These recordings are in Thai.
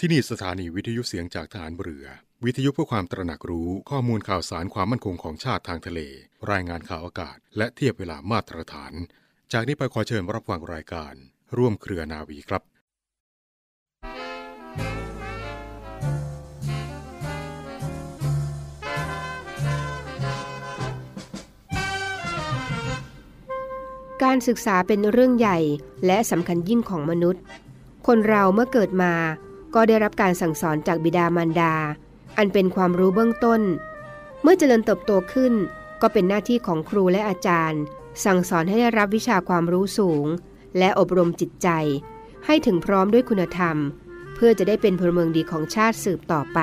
ที่นี่สถานีวิทยุเสียงจากฐานเรือ วิทยุเพื่อความตระหนักรู้ข้อมูลข่าวสารความมั่นคงของชาติทางทะเล รายงานข่าวอากาศ และเทียบเวลามาตรฐาน จากนี้ไปขอเชิญรับฟังรายการ ร่วมเครือนาวีครับการศึกษาเป็นเรื่องใหญ่และสำคัญยิ่งของมนุษย์ คนเราเมื่อเกิดมา ก็ได้รับการสั่งสอนจากบิดามารดา อันเป็นความรู้เบื้องต้น เมื่อเจริญเติบโตขึ้น ก็เป็นหน้าที่ของครูและอาจารย์ สั่งสอนให้ได้รับวิชาความรู้สูง และอบรมจิตใจ ให้ถึงพร้อมด้วยคุณธรรม เพื่อจะได้เป็นพลเมืองดีของชาติสืบต่อไป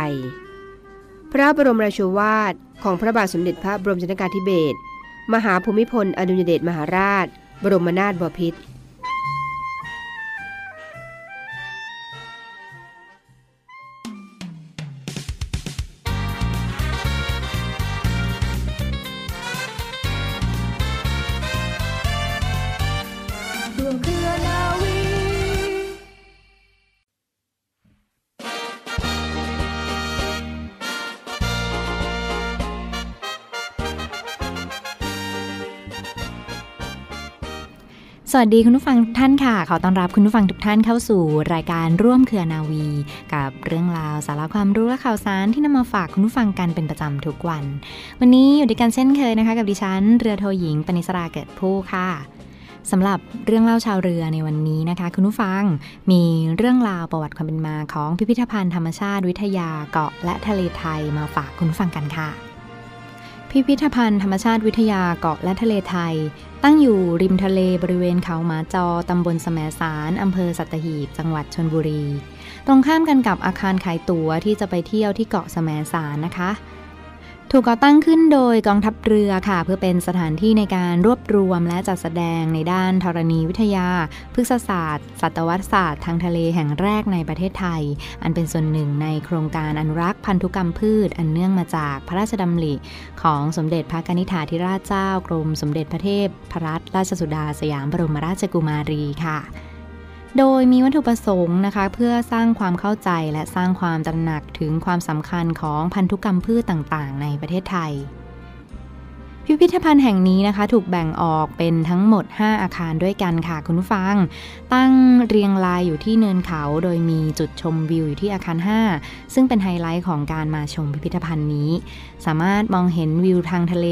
พระบรมราชวาทของพระบาทสมเด็จพระบรมชนกาธิเบศรมหาภูมิพลอดุลยเดชมหาราช บรมนาถบพิตร วัสดีคุณผู้ฟังทุกท่านค่ะ ขอต้อนรับคุณผู้ฟังทุกท่านเข้าสู่รายการร่วมเครือนาวี กับเรื่องราวสาระความรู้และข่าวสารที่นำมาฝากคุณผู้ฟังกันเป็นประจำทุกวัน วันนี้อยู่ด้วยกันเช่นเคยนะคะ กับดิฉันเรือโทหญิงปณิสราเกิดผู้ค่ะสำหรับเรื่องเล่าชาวเรือในวันนี้นะคะ คุณผู้ฟังมีเรื่องราวประวัติความเป็นมาของพิพิธภัณฑ์ธรรมชาติวิทยาเกาะและทะเลไทยมาฝากคุณผู้ฟังกันค่ะ พิพิธภัณฑ์ธรรมชาติวิทยาเกาะและทะเลไทย ตั้งอยู่ริมทะเลบริเวณเขาหมาจอ ตำบลสมสารอำเภอสัตหีบ จังหวัดชนบุรี ตรงข้ามกันกับอาคารขายตั๋วที่จะไปเที่ยวที่เกาะสมสารนะคะ ถูกก่อตั้งขึ้นโดยกองทัพเรือค่ะ เพื่อเป็นสถานที่ในการรวบรวมและจัดแสดงในด้านธรณีวิทยา พฤกษศาสตร์ สัตวศาสตร์ทางทะเลแห่งแรกในประเทศไทย อันเป็นส่วนหนึ่งในโครงการอนุรักษ์พันธุกรรมพืช อันเนื่องมาจากพระราชดำริ ของสมเด็จพระกนิษฐาธิราชเจ้ากรมสมเด็จพระเทพพรัตนราชสุดาสยามบรมราชกุมารีค่ะ โดยมีวัตถุประสงค์นะคะ เพื่อสร้างความเข้าใจและสร้างความตระหนักถึงความสำคัญของพันธุกรรมพืชต่างๆ ในประเทศไทย พิพิธภัณฑ์แห่งนี้นะคะถูกแบ่งออกเป็นทั้งหมด 5 อาคารด้วยกันค่ะคุณผู้ฟัง ตั้งเรียงรายอยู่ที่เนินเขาโดยมีจุดชมวิวอยู่ที่อาคาร 5 ซึ่งเป็นไฮไลท์ของการมาชมพิพิธภัณฑ์นี้ สามารถมองเห็นวิวทางทะเล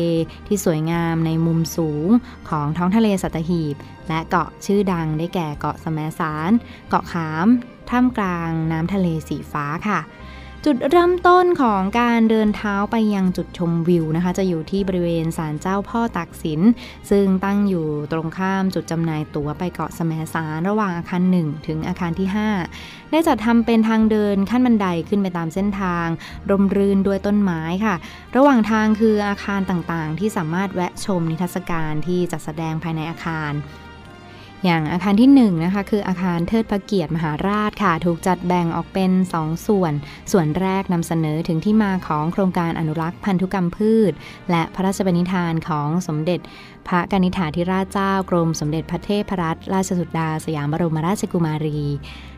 ที่สวยงามในมุมสูงของท้องทะเลสัตหีบ และเกาะชื่อดังได้แก่เกาะสมสาร เกาะขาม ท่ามกลางน้ำทะเลสีฟ้าค่ะ จุดเริ่มต้นของการเดินเท้าไปยังจุดชมวิวนะคะ จะอยู่ที่บริเวณศาลเจ้าพ่อตักสิน ซึ่งตั้งอยู่ตรงข้ามจุดจำหน่ายตั๋วไปเกาะสมสารระหว่างอาคาร 1 ถึงอาคารที่ 5 ได้จัดทำเป็นทางเดินขั้นบันไดขึ้นไปตามเส้นทาง ร่มรื่นด้วยต้นไม้ค่ะ ระหว่างทางคืออาคารต่างๆ ที่สามารถแวะชมนิทรรศการที่จัดแสดงภายในอาคาร อย่างอาคารที่1นนะคะคืออาคารเทิดพระเกียรติมหาราชค่ะ ถูกจัดแบ่งออกเป็น 2ส่วน ส่วนแรกนำเสนอถึงที่มาของโครงการอนุรักษ์พันธุกรรมพืช และพระราชบัญญัติของสมเด็จ พระกนิษฐาธิราชเจ้ากรมสมเด็จพระเทพรัตนราชสุดาสยามบรมราชกุมารี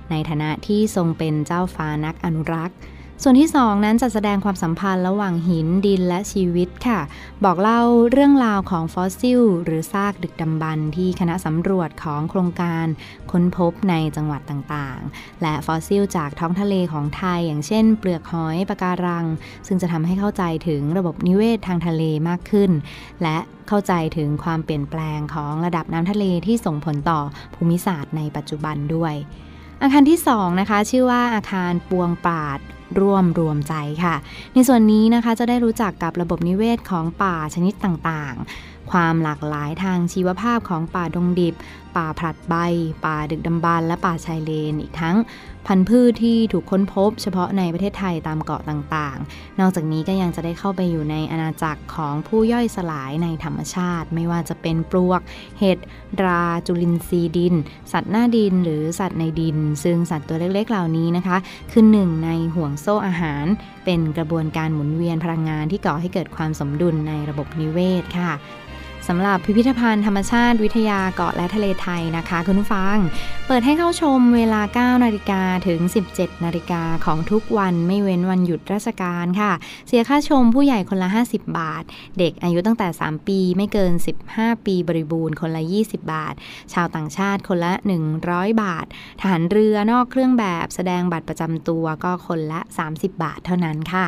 ในฐานะที่ทรงเป็นเจ้าฟ้านักอนุรักษ์ ส่วนที่ 2 นั้นจะแสดงความสัมพันธ์ระหว่างหินดินและชีวิตค่ะ บอกเล่าเรื่องราวของฟอสซิล หรือซากดึกดำบรรพ์ที่คณะสำรวจของโครงการค้นพบในจังหวัดต่างๆ และฟอสซิลจากท้องทะเลของไทย อย่างเช่น เปลือกหอยปะการัง ซึ่งจะทำให้เข้าใจถึงระบบนิเวศทางทะเลมากขึ้น และเข้าใจถึงความเปลี่ยนแปลงของระดับน้ำทะเลที่ส่งผลต่อภูมิศาสตร์ในปัจจุบันด้วยอาคารที่2นะคะชื่อว่าอาคารปวงปาด ร่วมรวมใจค่ะ ในส่วนนี้นะคะจะได้รู้จักกับระบบนิเวศของป่าชนิดต่างๆ ความหลากหลายทางชีวภาพของป่าดงดิบ ป่าผลัดใบ ป่าดึกดำบรรและป่าชายเลน อีกทั้งพันธุ์พืชที่ถูกค้นพบ เฉพาะในประเทศไทยตามเกาะต่างๆ นอกจากนี้ก็ยังจะได้เข้าไปอยู่ในอาณาจักรของผู้ย่อยสลายในธรรมชาติ ไม่ว่าจะเป็นปลวก เห็ด รา จุลินทรีย์ดิน สัตว์หน้าดิน หรือสัตว์ในดิน ซึ่งสัตว์ตัวเล็กๆ เหล่านี้นะคะ คือหนึ่งในห่วงโซ่อาหาร เป็นกระบวนการหมุนเวียนพลังงานที่ก่อให้เกิดความสมดุลในระบบนิเวศค่ะ สำหรับพิพิธภัณฑ์ธรรมชาติวิทยาเกาะและทะเลไทยนะคะ คุณผู้ฟัง เปิดให้เข้าชมเวลา 9 นาฬิกาถึง 17 นาฬิกาของทุกวันไม่เว้นวันหยุดราชการค่ะ เสียค่าชมผู้ใหญ่คนละ 50 บาท เด็กอายุตั้งแต่ 3 ปีไม่เกิน 15 ปีบริบูรณ์คนละ 20 บาท ชาวต่างชาติคนละ 100 บาททหารเรือนอกเครื่องแบบแสดงบัตรประจำตัวก็คนละ 30 บาทเท่านั้นค่ะ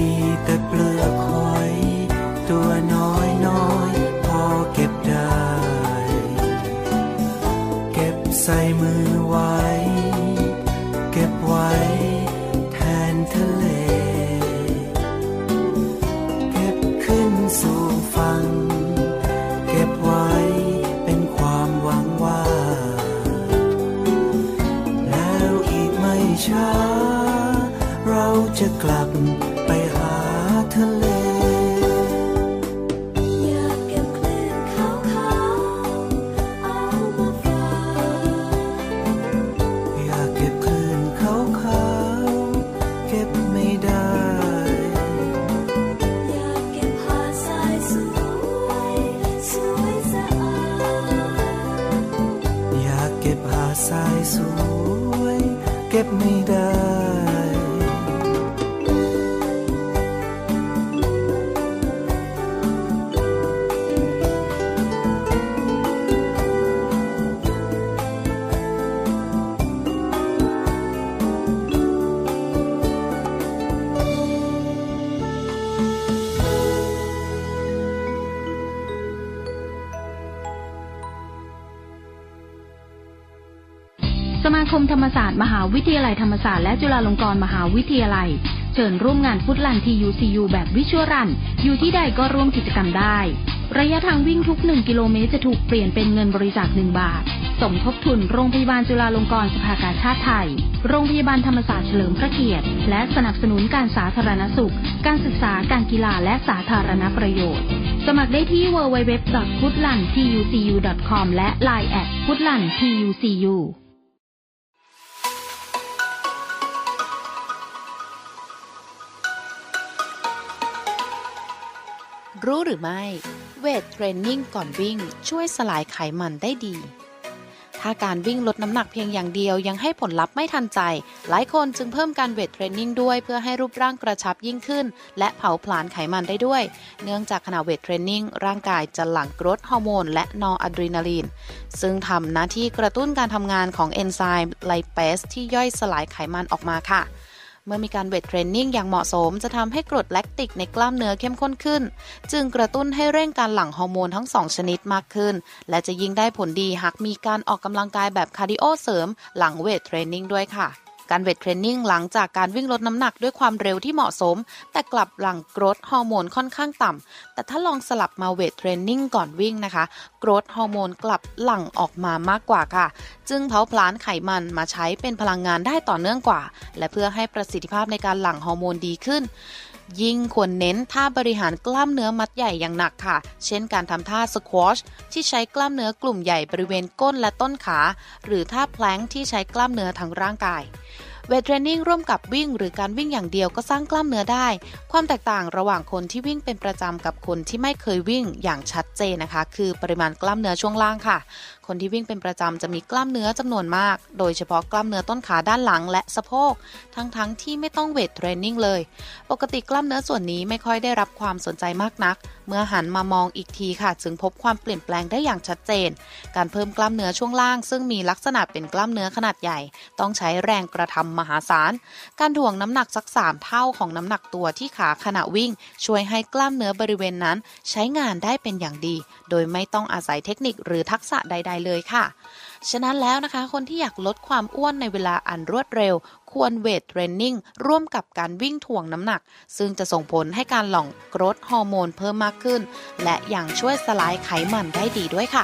ธรรมศาสตร์มหาวิทยาลัยธรรมศาสตร์และจุฬาลงกรณ์มหาวิทยาลัย เชิญร่วมงานฟุตลันทียูซียูแบบวิชวลรัน อยู่ที่ใดก็ร่วมกิจกรรมได้ ระยะทางวิ่งทุก 1 กิโลเมตรจะถูกเปลี่ยนเป็นเงินบริจาค 1 บาท สมทบทุนโรงพยาบาลจุฬาลงกรณ์สภากาชาติไทย โรงพยาบาลธรรมศาสตร์เฉลิมพระเกียรติ และสนับสนุนการสาธารณสุข การศึกษาการกีฬาและสาธารณประโยชน์สมัครได้ที่ www.foodlantucu.com และ line at foodlantucu รู้หรือไม่ weight training ก่อนวิ่งช่วยสลายไขมันได้ดี ถ้าการวิ่งลดน้ำหนักเพียงอย่างเดียวยังให้ผลลัพธ์ไม่ทันใจ หลายคนจึงเพิ่มการ weight training ด้วยเพื่อให้รูปร่างกระชับยิ่งขึ้น และเผาผลาญไขมันได้ด้วย เนื่องจากขณะ weight training ร่างกายจะหลั่ง growth hormone และนอร์อะดรีนาลีน ซึ่งทำหน้าที่กระตุ้นการทำงานของเอนไซม์ไลเปสที่ย่อยสลายไขมันออกมาค่ะ เมื่อมีการ weight training อย่างเหมาะสม จะทำให้กรดแลคติกในกล้ามเนื้อเข้มข้นขึ้น จึงกระตุ้นให้เร่งการหลั่งฮอร์โมนทั้งสองชนิดมากขึ้น และจะยิ่งได้ผลดีหากมีการออกกำลังกายแบบ cardio เสริมหลัง weight training ด้วยค่ะ การ weight training หลังจากการวิ่งลดน้ำหนักด้วยความเร็วที่เหมาะสม แต่กลับหลั่ง growth hormone ค่อนข้างต่ำ แต่ถ้าลองสลับมา weight training ก่อนวิ่งนะคะ growth hormone กลับหลั่งออกมามากกว่าค่ะ จึงเผาผลาญไขมันมาใช้เป็นพลังงานได้ต่อเนื่องกว่า และเพื่อให้ประสิทธิภาพในการหลั่งฮอร์โมนดีขึ้น ยิ่งควรเน้นท่าบริหารกล้ามเนื้อมัดใหญ่อย่างหนักค่ะ เช่นการทำท่าสควอชที่ใช้กล้ามเนื้อกลุ่มใหญ่บริเวณก้นและต้นขา หรือท่าแพลงที่ใช้กล้ามเนื้อทั้งร่างกายเวทเทรนนิ่งร่วมกับวิ่งหรือการวิ่งอย่างเดียวก็สร้างกล้ามเนื้อได้ ความแตกต่างระหว่างคนที่วิ่งเป็นประจำกับคนที่ไม่เคยวิ่งอย่างชัดเจนนะคะ คือปริมาณกล้ามเนื้อช่วงล่างค่ะคนที่วิ่งเป็นประจำจะมีกล้ามเนื้อจำนวนมาก โดยเฉพาะกล้ามเนื้อต้นขาด้านหลังและสะโพก ทั้งๆทที่ไม่ต้องเวทเทรนนิ่งเลย ปกติกล้ามเนื้อส่วนนี้ไม่ค่อยได้รับความสนใจมากนัก เมื่อหันมามองอีกทีค่ะ จึงพบความเปลี่ยนแปลงได้อย่างชัดเจน การเพิ่มกล้ามเนื้อช่วงล่าง ซึ่งมีลักษณะเป็นกล้ามเนื้อขนาดใหญ่ ต้องใช้แรงกระทำมหาศาล การถ่วงน้ำหนักสัก3เท่าของน้ำหนักตัวที่ขาขณะวิ่ง ช่วยให้กล้ามเนื้อบริเวณนั้น ใช้งานได้เป็นอย่างดี โดยไม่ต้องอาศัยเทคนิคหรือทักษะใดๆ เลยค่ะ ฉะนั้นแล้วนะคะ คนที่อยากลดความอ้วนในเวลาอันรวดเร็ว ควรเวทเทรนนิ่งร่วมกับการวิ่งถ่วงน้ำหนัก ซึ่งจะส่งผลให้การหลั่งกรดฮอร์โมนเพิ่มมากขึ้น และยังช่วยสลายไขมันได้ดีด้วยค่ะ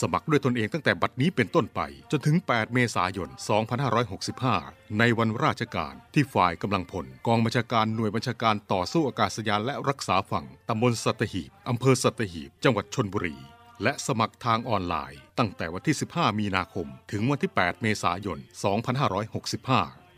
สมัครด้วยตนเองตั้งแต่บัดนี้เป็นต้นไป จนถึง 8 เมษายน 2565 ในวันราชการที่ฝ่ายกำลังพล กองบัญชาการหน่วยบัญชาการต่อสู้อากาศยานและรักษาฝั่งตำบลสัตหีบอำเภอสัตหีบ จังหวัดชนบุรี และสมัครทางออนไลน์ ตั้งแต่วันที่ 15 มีนาคม ถึงวันที่ 8 เมษายน 2565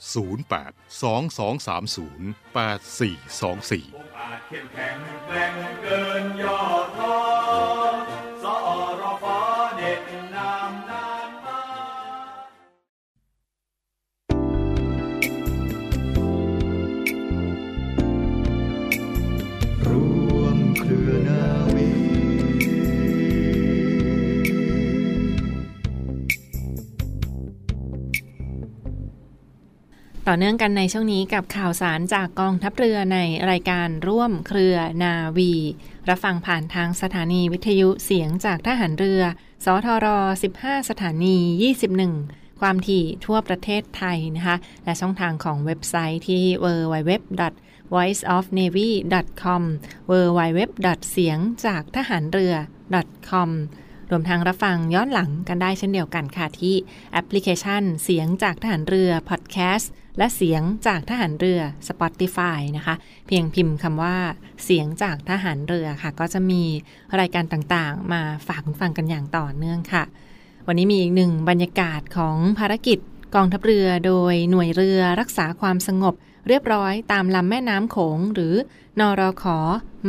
08 2230 8424อาจเข้มแข็งแกร่งเกินย่อท้อ ต่อเนื่องกันในช่วงนี้กับข่าวสารจากกองทัพเรือในรายการร่วมเครือนาวี รับฟังผ่านทางสถานีวิทยุเสียงจากทหารเรือ สทร 15 สถานี 21 ความถี่ทั่วประเทศไทยนะคะ และช่องทางของเว็บไซต์ที่ www voiceofnavy.com www เสียงจากทหารเรือ com รวมทั้งรับฟังย้อนหลังกันได้เช่นเดียวกันค่ะที่แอปพลิเคชันเสียงจากทหารเรือ Podcast แและเสียงจากทหารเรือ Spotify นะคะ เพียงพิมพ์คำว่าเสียงจากทหารเรือค่ะ ก็จะมีรายการต่างๆ มาฝากคุณฟังกันอย่างต่อเนื่องค่ะ วันนี้มีอีกหนึ่งบรรยากาศของภารกิจกองทัพเรือโดยหน่วยเรือรักษาความสงบ เรียบร้อยตามลำแม่น้ำโขงหรือนรขอ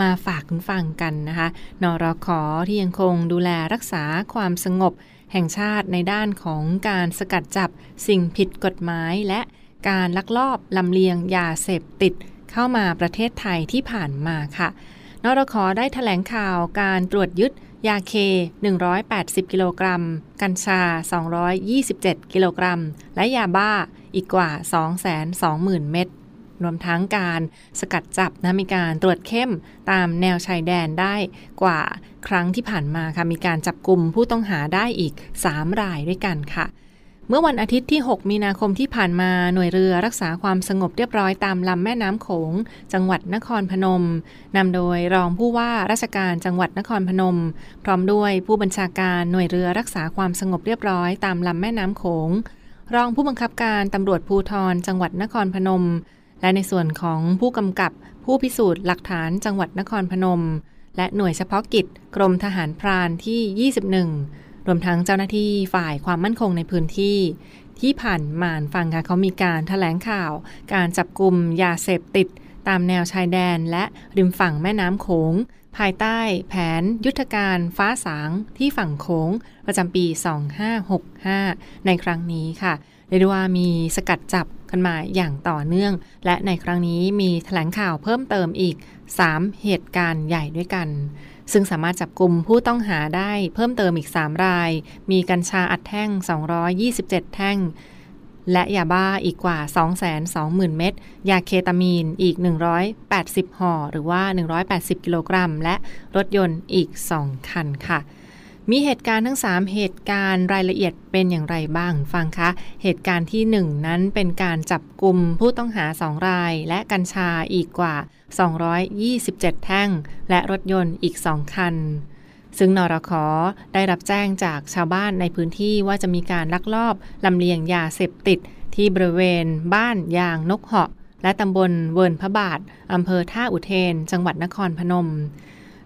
มาฝากคุณฟังกันนะคะนรขอที่ยังคงดูแลรักษาความสงบ แห่งชาติในด้านของการสกัดจับสิ่งผิดกฎหมายและ การลักลอบลำเลียงยาเสพติดเข้ามาประเทศไทยที่ผ่านมาค่ะ นรขอได้ถแถลงข่าวการตรวจยึดยาเค 180 กิโลกรัม กัญชา 227 กิโลกรัม และยาบ้าอีกกว่า 220,000 เม็ด รวมทั้งการสกัดจับนะมีการตรวจเข้มตามแนวชายแดนได้กว่าครั้งที่ผ่านมาค่ะ มีการจับกลุ่มผู้ต้องหาได้อีก 3 รายด้วยกันค่ะ เมื่อวันอาทิตย์ที่ 6 มีนาคมที่ผ่านมาหน่วยเรือรักษาความสงบเรียบร้อยตามลำแม่น้ำโขง จังหวัดนครพนมนำโดยรองผู้ว่าราชการจังหวัดนครพนม พร้อมด้วยผู้บัญชาการหน่วยเรือรักษาความสงบเรียบร้อยตามลำแม่น้ำโขง รองผู้บังคับการตำรวจภูธรจังหวัดนครพนม และในส่วนของผู้กำกับผู้พิสูจน์หลักฐานจังหวัดนครพนม และหน่วยเฉพาะกิจกรมทหารพรานที่ 21 รวมทั้งเจ้าหน้าที่ฝ่ายความมั่นคงในพื้นที่ ที่ผ่านมานฟังค่ะเขามีการถแถลงข่าว การจับกลุ่มยาเสพติด ตามแนวชายแดนและริมฝั่งแม่น้ำโขงภายใต้แผนยุทธการฟ้าสางที่ฝั่งโขงประจำปี 2565 ในครั้งนี้ค่ะเรียกว่ามีสกัดจับกันมาอย่างต่อเนื่อง และในครั้งนี้มีถแถลงข่าวเพิ่มเติมอีก 3 เหตุการณ์ใหญ่ด้วยกัน ซึ่งสามารถจับกลุ่มผู้ต้องหาได้เพิ่มเติมอีก 3 ราย มีกัญชาอัดแท่ง 227 แท่ง และยาบ้าอีกกว่า 220,000 เม็ด ยาเคตามีนอีก 180 ห่อ หรือว่า 180 กิโลกรัม และรถยนต์อีก 2 คันค่ะมีเหตุการณ์ทั้ง 3 เหตุการณ์รายละเอียดเป็นอย่างไรบ้างฟังคะ เหตุการณ์ที่ 1 นั้นเป็นการจับกลุ่มผู้ต้องหา 2 ราย และกัญชาอีกกว่า 227 แท่ง และรถยนต์อีก 2 คัน ซึ่งนรคได้รับแจ้งจากชาวบ้านในพื้นที่ว่าจะมีการลักลอบลำเลียงยาเสพติด ที่บริเวณ บ้านยางนกเหาะ และตำบลเวิร์นพระบาทอำเภอท่าอุเทน จังหวัดนครพนม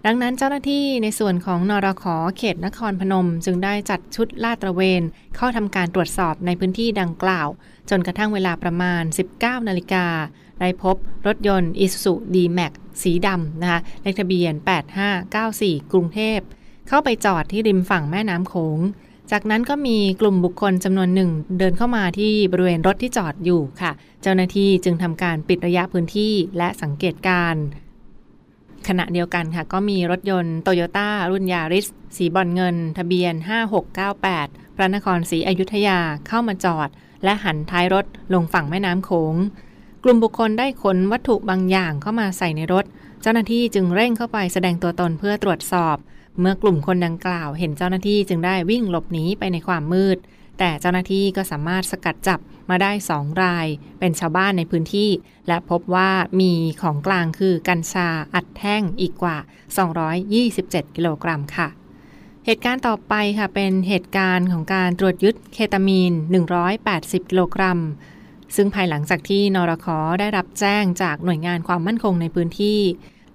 ดังนั้นเจ้าหน้าที่ในส่วนของนรข.เขตนครพนม จึงได้จัดชุดลาดตระเวน เข้าทำการตรวจสอบในพื้นที่ดังกล่าว จนกระทั่งเวลาประมาณ 19 นาฬิกา ได้พบรถยนต์ Isuzu D-Max สีดำนะคะเลขทะเบียน 8594 กรุงเทพ เข้าไปจอดที่ริมฝั่งแม่น้ำโขง จากนั้นก็มีกลุ่มบุคคลจำนวนหนึ่ง เดินเข้ามาที่บริเวณรถที่จอดอยู่ค่ะ เจ้าหน้าที่จึงทำการปิดระยะพื้นที่และสังเกตการขณะเดียวกันค่ะ ก็มีรถยนต์โตโยต้ารุ่นยาริส สีบอลเงิน ทะเบียน 5698 พระนครศรีอยุธยาเข้ามาจอด และหันท้ายรถลงฝั่งแม่น้ำโขง กลุ่มบุคคลได้ขนวัตถุบางอย่างเข้ามาใส่ในรถ เจ้าหน้าที่จึงเร่งเข้าไปแสดงตัวตนเพื่อตรวจสอบ เมื่อกลุ่มคนดังกล่าว เห็นเจ้าหน้าที่จึงได้วิ่งหลบหนีไปในความมืด แต่เจ้าหน้าที่ก็สามารถสกัดจับมาได้สองราย เป็นชาวบ้านในพื้นที่ และพบว่ามีของกลางคือกัญชาอัดแท่งอีกกว่า 227 กิโลกรัมค่ะเหตุการณ์ต่อไปค่ะเป็นเหตุการณ์ของการตรวจยึดเคตามีน 180 กิโลกรัม ซึ่งภายหลังจากที่นรคได้รับแจ้งจากหน่วยงานความมั่นคงในพื้นที่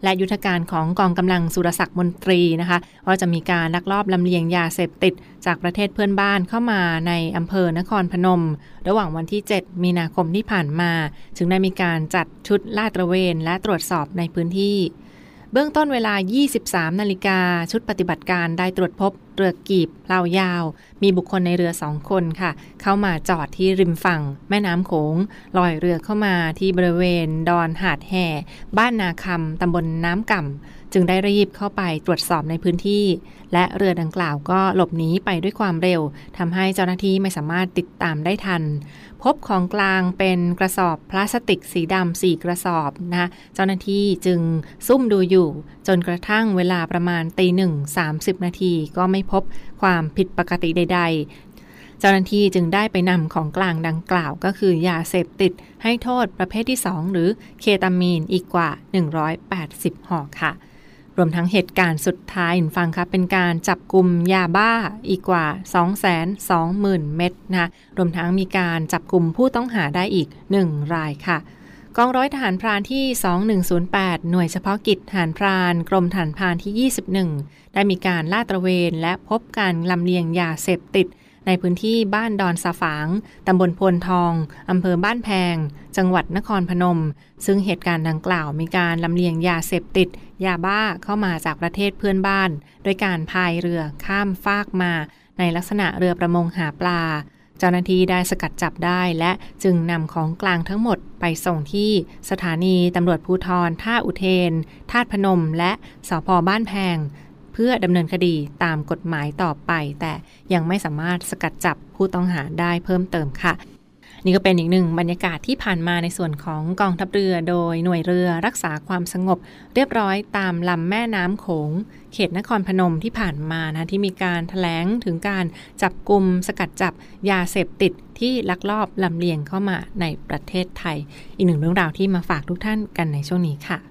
และยุทธการของกองกำลังสุรศักดิ์มนตรีนะคะว่าจะมีการลักลอบลำเลียงยาเสพติด จากประเทศเพื่อนบ้านเข้ามาในอำเภอนครพนม ระหว่างวันที่ 7 มีนาคมที่ผ่านมา จึงได้มีการจัดชุดลาดตระเวนและตรวจสอบในพื้นที่ เบื้องต้นเวลา 23 นาฬิกาชุดปฏิบัติการได้ตรวจพบเรือกีบเลายาว มีบุคคลในเรือสองคนค่ะ เข้ามาจอดที่ริมฝั่ง แม่น้ำโขงลอยเรือเข้ามาที่บริเวณ ดอนหาดแห่ บ้านนาคำตำบลน้ำก่ำจึงได้รีบเข้าไปตรวจสอบในพื้นที่ และเรือดังกล่าวก็หลบหนีไปด้วยความเร็วทำให้เจ้าหน้าที่ไม่สามารถติดตามได้ทัน พบของกลางเป็นกระสอบพลาสติกสีดำสี่กระสอบนะคะเจ้าหน้าที่จึงซุ่มดูอยู่ จนกระทั่งเวลาประมาณตีหนึ่งสามสิบนาทีก็ไม่พบความผิดปกติใด ๆ เจ้าหน้าที่จึงได้ไปนำของกลางดังกล่าวก็คือยาเสพติดให้โทษประเภทที่ 2 หรือเคตามีนอีกกว่า 180ห่อค่ะ วมทั้งเหตุการณ์สุดท้ายฟังครับเป็นการจับกลุ่มยาบ้าอีกกว่า 220,000 เม็ดนะรวมทั้งมีการจับกลุ่มผู้ต้องหาได้อีก 1 รายค่ะกองร้อยทหารพรานที่ 2108 หน่วยเฉพาะกิจทหารพรานกรมทหารพรานที่ 21 ได้มีการลาดตระเวนและพบการลำเลียงยาเสพติด ในพื้นที่บ้านดอนสาฝาง ตำบลพลทองอำเภอบ้านแพง จังหวัดนครพนม ซึ่งเหตุการณ์ดังกล่าวมีการลำเลียงยาเสพติด ยาบ้าเข้ามาจากประเทศเพื่อนบ้าน โดยการพายเรือข้ามฟากมา ในลักษณะเรือประมงหาปลา เจ้าหน้าที่ได้สกัดจับได้และจึงนำของกลางทั้งหมดไปส่งที่สถานีตำรวจภูทรท่าอุเทน ท่าพนม และสพบ้านแพง พื่อดำเนินคดีตามกฎหมายต่อไป แต่ยังไม่สามารถสกัดจับผู้ต้องหาได้เพิ่มเติมค่ะ นี่ก็เป็นอีกหนึ่งบรรยากาศที่ผ่านมาในส่วนของกองทัพเรือโดยหน่วยเรือรักษาความสงบ เรียบร้อยตามลำแม่น้ำโขง เขตนครพนมที่ผ่านมานะที่มีการถแถลงถึงการจับกลุ่มสกัดจับยาเสพติดที่ลักลอบลำเลียงเข้ามาในประเทศไทย อีกหนึ่งเรื่องราวที่มาฝากทุกท่านกันในช่วงนี้ค่ะ